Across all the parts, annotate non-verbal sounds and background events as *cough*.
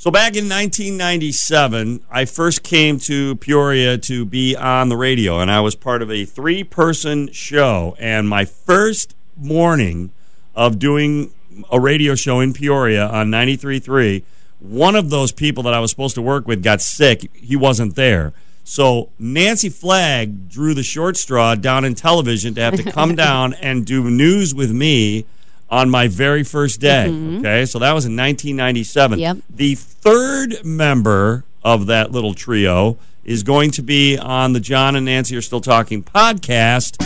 So back in 1997, I first came to Peoria to be on the radio, and I was part of a three-person show. And my first morning of doing a radio show in Peoria on 93.3, one of those people that I was supposed to work with got sick. He wasn't there. So Nancy Flagg drew the short straw down in television to have to come *laughs* down and do news with me on my very first day. Mm-hmm. Okay, so that was in 1997. Yep. The third member of that little trio is going to be on the John and Nancy Are Still Talking podcast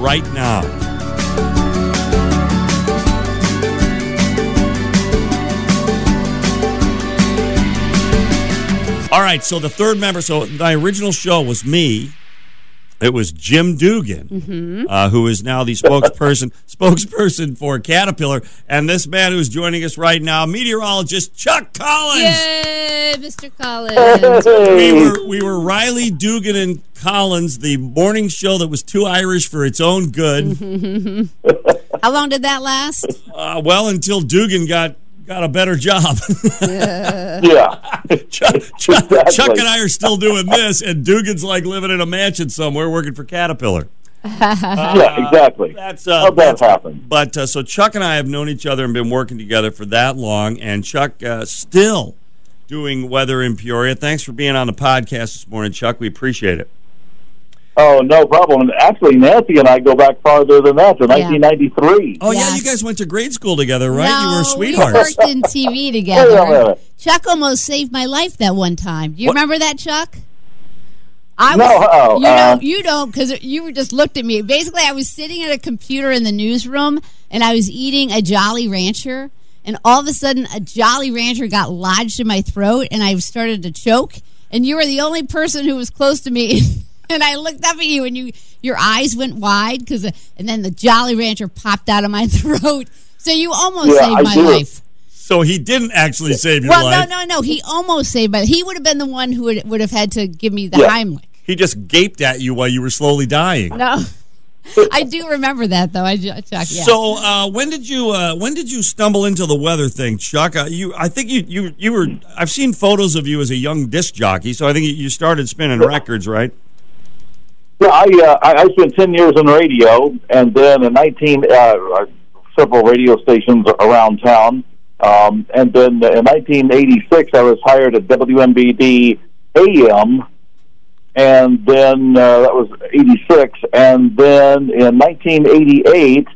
right now. All right, so the third member, so my original show was me. It was Jim Dugan, uh, who is now the spokesperson *laughs* spokesperson for Caterpillar, and this man who's joining us right now, meteorologist Chuck Collins. Yay, Mr. Collins. We were we were Riley Dugan and Collins, the morning show that was too Irish for its own good. *laughs* How long did that last? Uh, well, until Dugan got got a better job. *laughs* Yeah. Chuck, Chuck, Exactly. Chuck and I are still doing this, and Dugan's like living in a mansion somewhere working for Caterpillar. *laughs* yeah, exactly. That's uh, How'd that that's- happen? But uh, so Chuck and I have known each other and been working together for that long, and Chuck uh, still doing weather in Peoria. Thanks for being on the podcast this morning, Chuck. We appreciate it. Oh, no problem. Actually, Nancy and I go back farther than that to Yeah. 1993. Oh yeah, Yes. you guys went to grade school together, right? No, you were we sweethearts. worked in TV *laughs* Wait a together. Chuck almost saved my life that one time. Do you What? remember that, Chuck? I No, was, uh-oh, you uh, don't. You don't because you were just looked at me. Basically, I was sitting at a computer in the newsroom and I was eating a Jolly Rancher, and all of a sudden, a Jolly Rancher got lodged in my throat, and I started to choke. And you were the only person who was close to me. *laughs* and I looked up at you, and you your eyes went wide because, and then the Jolly Rancher popped out of my *laughs* throat. So you almost Yeah, saved I my do. life. So he didn't actually save your Well, life. Well, no, no, no. He almost saved, but he would have been the one who would would have had to give me the Yeah. Heimlich. He just gaped at you while you were slowly dying. No, *laughs* I do remember that though. I ju- Chuck, yeah. So uh, when did you uh, when did you stumble into the weather thing, Chuck? Uh, you, I think you, you you were. I've seen photos of you as a young disc jockey, so I think you started spinning records, right? Yeah, I, uh, I spent 10 years in radio, and then in 19, uh, uh, several radio stations around town. Um, and then in 1986, I was hired at WMBD AM, and then uh, that was 86. And then in 1988,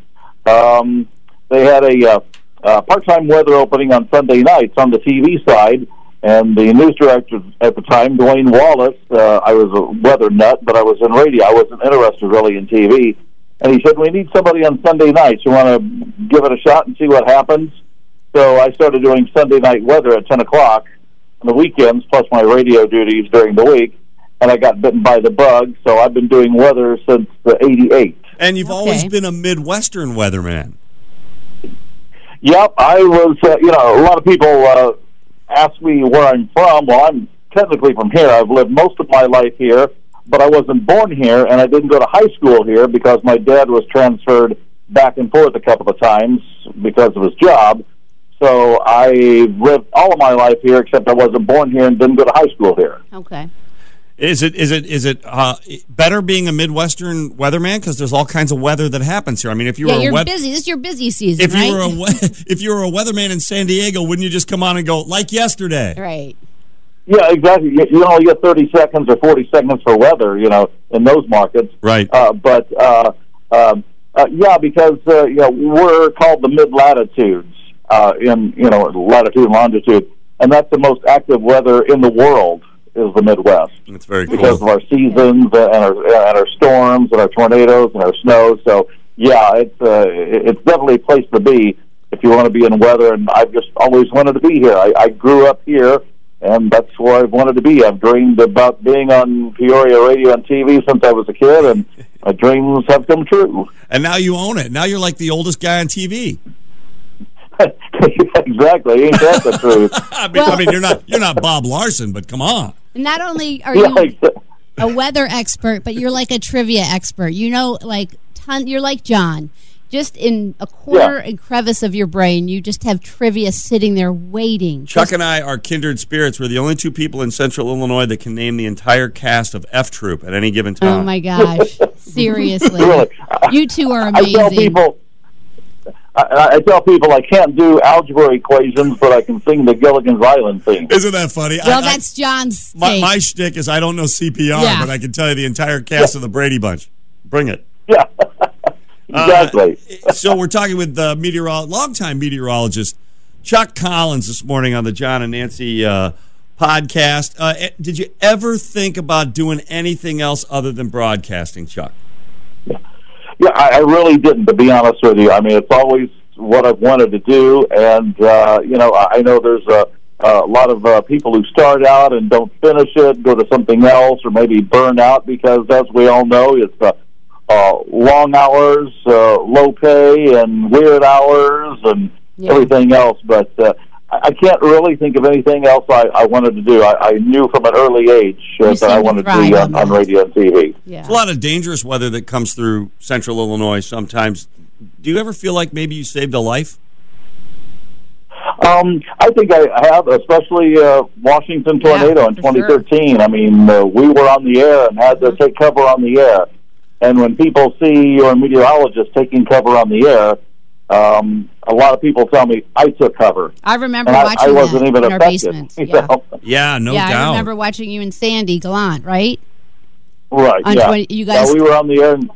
um, they had a uh, uh, part-time weather opening on Sunday nights on the TV side. And the news director at the time, Dwayne Wallace, uh, I was a weather nut, but I was in radio. I wasn't interested really in TV. And he said, "We need somebody on Sunday nights. You want to give it a shot and see what happens?" So I started doing Sunday night weather at ten o'clock on the weekends, plus my radio duties during the week. And I got bitten by the bug, so I've been doing weather since the '88. And you've always been a Midwestern weatherman. Yep, I was. Uh, you know, a lot of people uh, ask me where I'm from. Well, I'm technically from here. I've lived most of my life here, but I wasn't born here, and I didn't go to high school here because my dad was transferred back and forth a couple of times because of his job. So I lived all of my life here, except I wasn't born here and didn't go to high school here. okay. Is it is it is it uh, better being a Midwestern weatherman because there's all kinds of weather that happens here? I mean, if you Yeah, were a you're wet- busy. This is your busy season, if right? you were a we- *laughs* if you were a weatherman in San Diego, wouldn't you just come on and go like yesterday? right. Yeah, exactly. You, you only get 30 seconds or 40 seconds for weather, you know, in those markets. Right. Uh, but uh, um, uh, yeah, because uh, you know we're called the mid latitudes uh, in you know latitude and longitude, and that's the most active weather in the world is the Midwest That's very because cool. of our seasons and our and our storms and our tornadoes and our snow. So yeah, it's uh, it's definitely a place to be if you want to be in weather. And I've just always wanted to be here. I, I grew up here, and that's where I've wanted to be. I've dreamed about being on Peoria radio and TV since I was a kid, and my *laughs* dreams have come true. And now you own it. Now you're like the oldest guy on TV. *laughs* exactly, ain't that the truth? *laughs* I mean, I mean, you're not you're not Bob Larson, but come on. Not only are *laughs* you a weather expert, but you're like a trivia expert. You know, like ton. You're like John. just in a corner and crevice of your brain, you just have trivia sitting there waiting. Chuck Just- and I are kindred spirits. We're the only two people in Central Illinois that can name the entire cast of F Troop at any given oh time. oh my *laughs* gosh! Seriously, Really. you two are I tell amazing. people, I, I tell people I can't do algebra equations, but I can sing the Gilligan's Island theme. Isn't that funny? well, I- I- that's John's my, take. my shtick is I don't know CPR, Yeah. but I can tell you the entire cast of the Brady Bunch. Bring it. Yeah, *laughs* exactly. Uh, so we're talking with the meteorologist, longtime meteorologist Chuck Collins this morning on the John and Nancy uh, podcast. Uh, eh, did you ever think about doing anything else other than broadcasting, Chuck? Yeah, I, I really didn't, to be honest with you. I mean, it's always what I've wanted to do, and uh, you know, I, I know there's a, a lot of uh, people who start out and don't finish it, go to something else, or maybe burn out because, as we all know, it's uh, uh, long hours, uh, low pay, and weird hours, and Yeah. everything else. But uh, I I can't really think of anything else I, I wanted to do. I, I knew from an early age uh, that I wanted to thrive be on on, on radio and TV. yeah. There's a lot of dangerous weather that comes through central Illinois sometimes. Do you ever feel like maybe you saved a life? Um, I think I have, especially uh, Washington Yeah, tornado in for sure. 2013. I mean, uh, we were on the air and had to Mm-hmm. take cover on the air. And when people see your meteorologist taking cover on the air, um, a lot of people tell me I took cover, I remember and I, watching I wasn't that even in our affected. basement. you Yeah, know? Yeah, no yeah. I remember watching you and Sandy Gallant, right? Right. On yeah. 20 you guys- Yeah, we were on the air. And,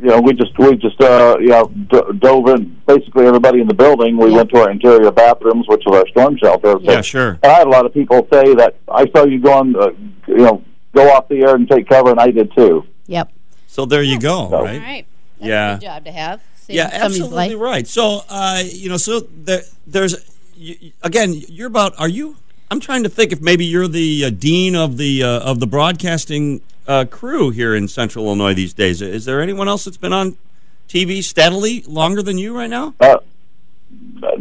you know, we just we just uh, you know d- dove in. Basically, everybody in the building. We Yeah. went to our interior bathrooms, which was our storm shelter. yeah, sure. And I had a lot of people say that I saw you going, uh, you know, go off the air and take cover, and I did too. Yep. So there you go, So- right? All right. That's Yeah. a good job to have. Save Yeah, somebody's absolutely life. right. So, uh, you know, so there, there's you, again, you're about. Are you? I'm trying to think if maybe you're the uh, dean of the uh, of the broadcasting uh, crew here in Central Illinois these days. Is there anyone else that's been on TV steadily longer than you right now? Uh,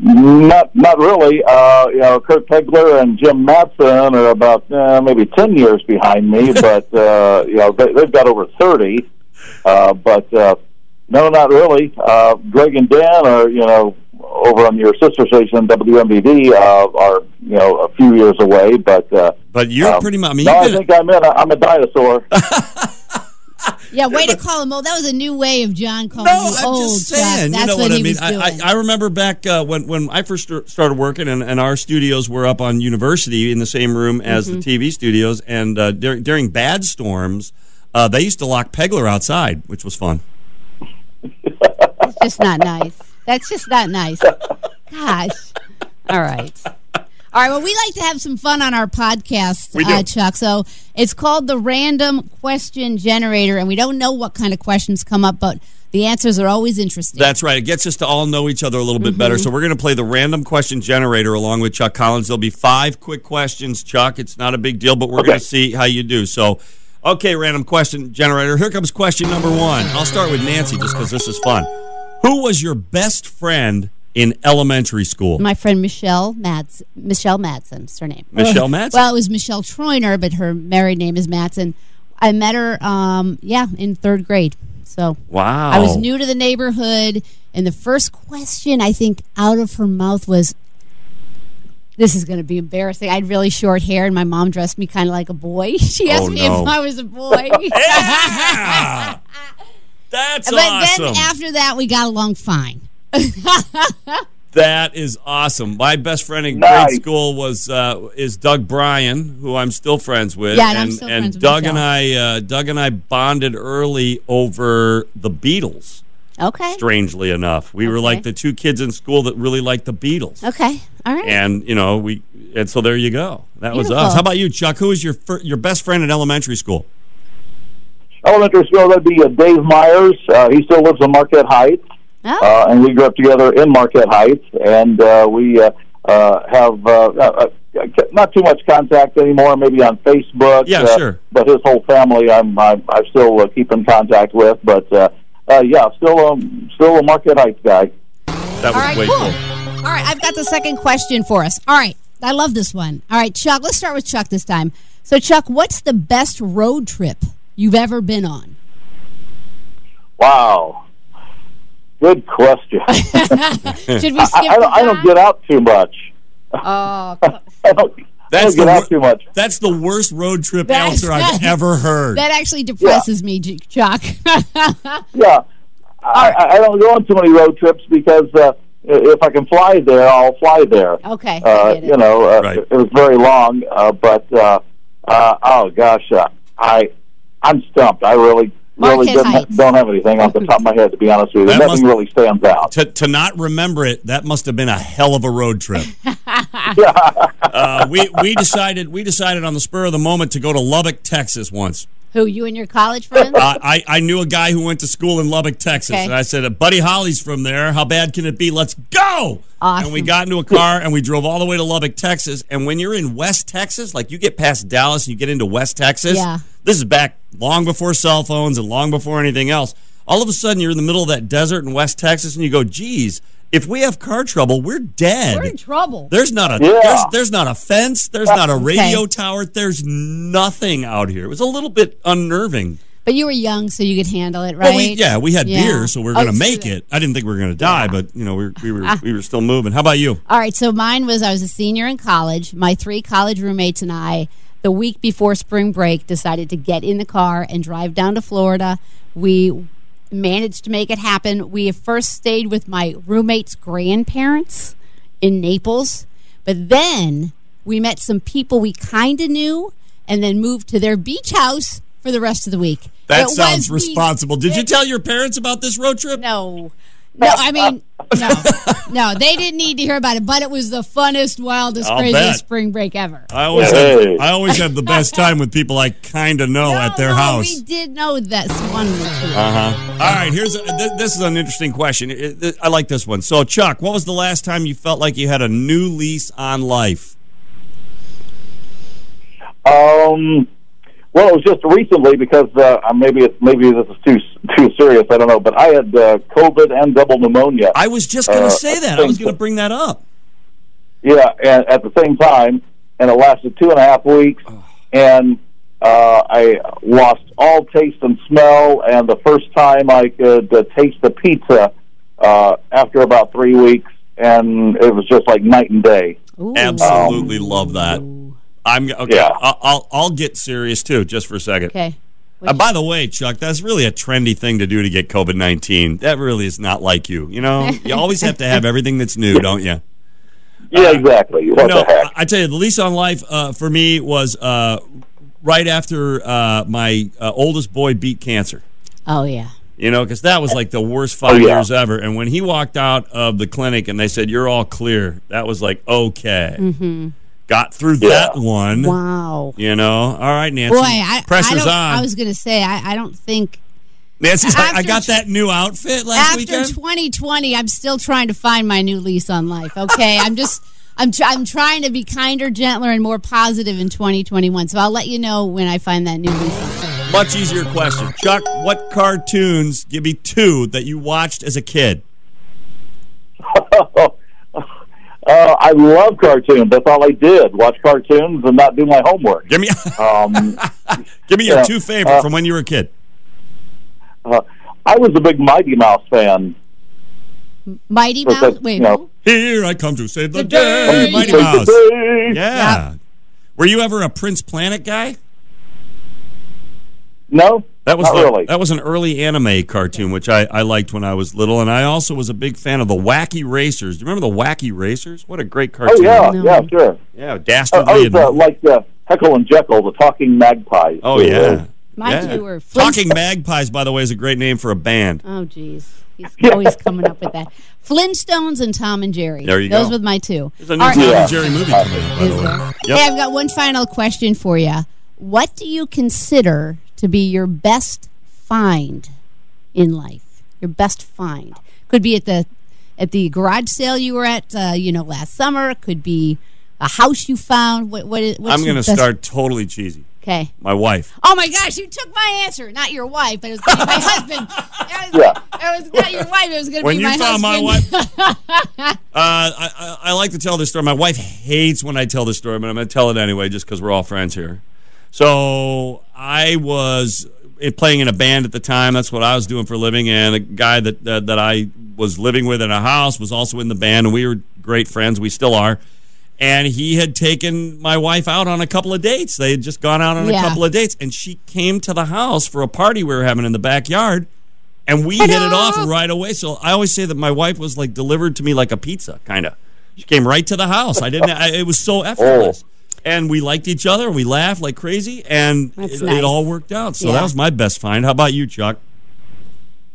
not, not really. Uh, you know, Kurt Pegler and Jim Matson are about uh, maybe ten years behind me, *laughs* but uh, you know, they, they've got over thirty. Uh, but uh, no, not really. Uh, Greg and Dan are, you know, over on your sister station WMBD uh, are, you know, a few years away. But uh, But you're um, pretty much. I mean, no, I think I'm in. A, I'm a dinosaur. *laughs* Yeah, way to call him old. That was a new way of John calling No, you I'm old. just saying. That's you know what, what, I mean. I, I, I remember back uh, when when I first st- started working, and, and our studios were up on University in the same room as Mm-hmm. the TV studios. And uh, during during bad storms, uh, they used to lock Pegler outside, which was fun. That's just not nice. That's just not nice. Gosh. All right. All right. Well, we like to have some fun on our podcast, We do. Uh, Chuck. So it's called the Random Question Generator, and we don't know what kind of questions come up, but the answers are always interesting. That's right. It gets us to all know each other a little bit Mm-hmm. better. So we're going to play the random question generator along with Chuck Collins. There'll be five quick questions, Chuck. It's not a big deal, but we're Okay. going to see how you do. So, okay, random question generator. Here comes question number one. I'll start with Nancy just because this is fun. Who was your best friend in elementary school? My friend Michelle Mads Michelle Madsen is her name. Michelle Madsen? Well, it was Michelle Troiner, but her married name is Madsen. I met her, um, yeah, in third grade. So Wow. I was new to the neighborhood, and the first question I think out of her mouth was, "This is going to be embarrassing." I had really short hair, and my mom dressed me kind of like a boy. *laughs* She asked Oh, me no. if I was a boy. *laughs* *laughs* Yeah! That's but awesome. then after that, we got along fine. *laughs* That is awesome. My best friend in Nice. grade school was uh, is Doug Bryan, who I'm still friends with. Yeah, and I'm still and friends with Doug and I, uh, Doug and I bonded early over the Beatles. Okay. Strangely enough, we were like the two kids in school that really liked the Beatles. Okay. All right. And you know we, and so there you go. That was us. How about you, Chuck? Who was your fir- your best friend in elementary school? Elementary school, that'd be uh, Dave Myers. Uh, he still lives in Marquette Heights. oh, uh, and we grew up together in Marquette Heights, and uh, we uh, uh, have uh, uh, uh, not too much contact anymore. Maybe on Facebook. Yeah, uh, sure. But his whole family, I'm I'm, I still uh, keep in contact with. But uh, uh, yeah, still um, still a Marquette Heights guy. That was All right, way cool. cool. All right, I've got the second question for us. All right, I love this one. All right, Chuck, let's start with Chuck this time. So, Chuck, what's the best road trip you've ever been on? Wow. Good question. *laughs* Should we I, skip I, the don't, I don't get out too much. Oh, *laughs* I That's the too much. That's the worst road trip That's- answer I've *laughs* ever heard. that actually depresses me, Chuck. Yeah, I, I I don't go on too many road trips because uh, if I can fly there, I'll fly there. okay, I Uh, get it. you know, uh, Right. it was very long, uh, but uh, uh, oh gosh, uh, I I'm stumped. I really really Marquette don't, have anything off the top of my head to be honest with you. That Nothing must- really stands out. to, to not remember it, that must have been a hell of a road trip. *laughs* Uh, we we decided we decided on the spur of the moment to go to Lubbock, Texas once. Who you and your college friends? Uh, I I knew a guy who went to school in Lubbock, Texas, Okay. and I said, "Buddy Holly's from there. How bad can it be? Let's go!" And we got into a car and we drove all the way to Lubbock, Texas. And when you're in West Texas, like you get past Dallas and you get into West Texas, Yeah. This is back long before cell phones and long before anything else. All of a sudden, you're in the middle of that desert in West Texas, and you go, "Geez, if we have car trouble, we're dead." We're in trouble. There's not a Yeah. there's, there's not a fence. There's not a radio Okay. tower. There's nothing out here. It was a little bit unnerving. But you were young, so you could handle it, right? Well, we, yeah, we had Yeah. beer, so we are Oh, going to so make that- it. I didn't think we were going to die, but you know, we, we were ah. we were still moving. How about you? All right, so mine was I was a senior in college. My three college roommates and I, the week before spring break, decided to get in the car and drive down to Florida. We managed to make it happen. We first stayed with my roommate's grandparents in Naples, but then we met some people we kind of knew and then moved to their beach house for the rest of the week. That It sounds responsible. Did you tell your parents about this road trip? no. No, I mean, no. No, they didn't need to hear about it, but it was the funnest, wildest, I'll craziest bet. spring break ever. I always Hey. have, I always have the best *laughs* time with people I kind of know No, at their no, house. We did know that one. Uh-huh. All right, here's a, th- this is an interesting question. It- it- I like this one. So, Chuck, what was the last time you felt like you had a new lease on life? Um, well, it was just recently because uh, maybe it's maybe this is too too serious. I don't know, but I had uh, COVID and double pneumonia. I was just going to Uh, say that. I was going to bring that up. Yeah, and at the same time, and it lasted two and a half weeks, and uh, I lost all taste and smell. And the first time I could uh, taste the pizza uh, after about three weeks, and it was just like night and day. Ooh. Absolutely love that. I'm okay. Yeah. I'll, I'll I'll get serious too, just for a second. Okay. Uh, by the way, Chuck, that's really a trendy thing to do to get COVID nineteen. That really is not like you. You know, *laughs* you always have to have everything that's new, don't you? Yeah, exactly. What no, the heck? I I tell you, the lease on life uh, for me was uh, right after uh, my uh, oldest boy beat cancer. Oh, yeah. You know, because that was like the worst five Oh, yeah. years ever. And when he walked out of the clinic and they said, You're all clear, that was like, okay. Mm-hmm. Got through Yeah. that one. Wow. You know, all right, Nancy. Boy, I, pressure's I, on. I was going to say, I, I don't think. Nancy's like, I got that new outfit last weekend? After 2020, I'm still trying to find my new lease on life. Okay, I'm just I'm tr- I'm trying to be kinder, gentler, and more positive in 2021. So I'll let you know when I find that new lease. On life. Much easier question, Chuck. What cartoons? Give me two that you watched as a kid. *laughs* Uh, I love cartoons. That's all I did: watch cartoons and not do my homework. Give me, Um, *laughs* give me your yeah, two favorite uh, from when you were a kid. uh, I was a big Mighty Mouse fan. Mighty Mouse. that's, Wait, you know. Here I come to save the, The day, day. Mighty Save the Mouse. day. Yeah. Were you ever a Prince Planet guy? No, That was not the, really. that was an early anime cartoon, which I, I liked when I was little, and I also was a big fan of the Wacky Racers. Do you remember the Wacky Racers? What a great cartoon! oh cartoon! yeah, No. yeah, sure. yeah, I, dastardly. I was uh, like uh, Heckle and Jekyll, the talking magpies. oh Uh, yeah, My yeah. two were Talking Magpies, by the way, is a great name for a band. Oh, jeez. He's *laughs* always coming up with that. Flintstones and Tom and Jerry. There you Those go. were my two. There's a new All right. Tom Yeah. and Jerry movie coming out, by Is the way. Yep. Hey, I've got one final question for you. What do you consider to be your best find in life? Your best find could be at the at the garage sale you were at, uh, you know, last summer. Could be a house you found. What? What? Is, what's I'm your going to start totally cheesy. Okay. My wife. Oh my gosh, you took my answer. Not your wife, but it was going to be my *laughs* husband. It was, Yeah. it was not your wife. It was going to be my husband. When be you my found my wife, *laughs* uh, I, I, I like to tell this story. My wife hates when I tell this story, but I'm going to tell it anyway, just because we're all friends here. So I was eh, playing in a band at the time. That's what I was doing for a living. And a guy that that, that I was living with in a house was also in the band, and we were great friends. We still are. And he had taken my wife out on a couple of dates. They had just gone out on Yeah. a couple of dates, and she came to the house for a party we were having in the backyard. And we hit it off *laughs* right away. So I always say that my wife was like delivered to me like a pizza, kind of. She came right to the house. I didn't. I, it was so effortless, oh. And we liked each other. We laughed like crazy, and it, nice. it all worked out. So Yeah. that was my best find. How about you, Chuck?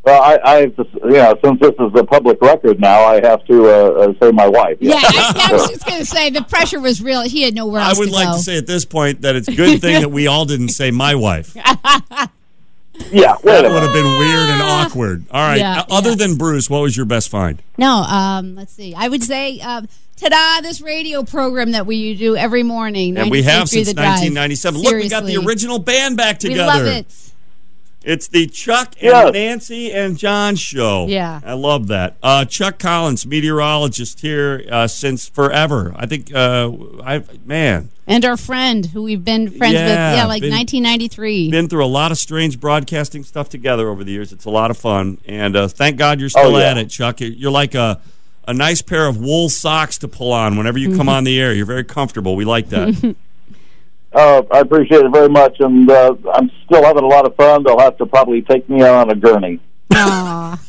Well, I, I have to, you know, since this is a public record now, I have to uh, uh, say my wife. Yeah, *laughs* I, I was just going to say the pressure was real. He had nowhere else I would to like go. to say at this point that it's a good thing that we all didn't say my wife. *laughs* yeah. Wait That would have been weird and awkward. All right. Yeah, Uh, Other yeah. than Bruce, what was your best find? no, um, let's see. I would say, um, ta-da! This radio program that we do every morning, And we have since The Drive. 1997. Look, we got the original band back together. We together. love it. It's the Chuck and Nancy and John show. Yeah. I love that. Uh, Chuck Collins, meteorologist here uh, since forever. I think, uh, I man, And our friend, who we've been friends with, Yeah, yeah, like been- 1993. been through a lot of strange broadcasting stuff together over the years. It's a lot of fun, and uh, thank God you're still Oh, yeah. at it, Chuck. You're like a a nice pair of wool socks to pull on whenever you Mm-hmm. come on the air. You're very comfortable. We like that. *laughs* Uh, I appreciate it very much, and uh, I'm still having a lot of fun. They'll have to probably take me on a gurney. Aw. *laughs*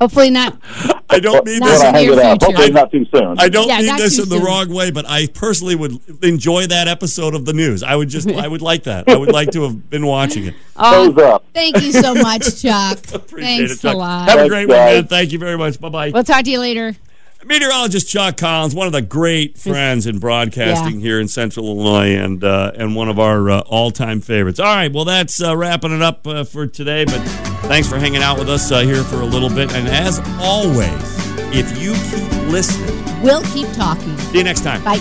Hopefully not. I don't mean Not this. I in hang your future. Hopefully not too soon. I don't Yeah, mean not this too in the soon. wrong way, but I personally would enjoy that episode of the news. I would just, I would like that. I would like to have been watching it. *laughs* Oh, Toes up. thank you so much, Chuck. *laughs* Appreciate Thanks it, Chuck. a lot. Have a Thanks, great one, guys. man. Thank you very much. Bye bye. we'll talk to you later. Meteorologist Chuck Collins, one of the great friends in broadcasting Yeah. here in Central Illinois, and uh, and one of our uh, all time favorites. All right, well that's uh, wrapping it up uh, for today. But thanks for hanging out with us uh, here for a little bit. And as always, if you keep listening, We'll keep talking. see you next time. Bye.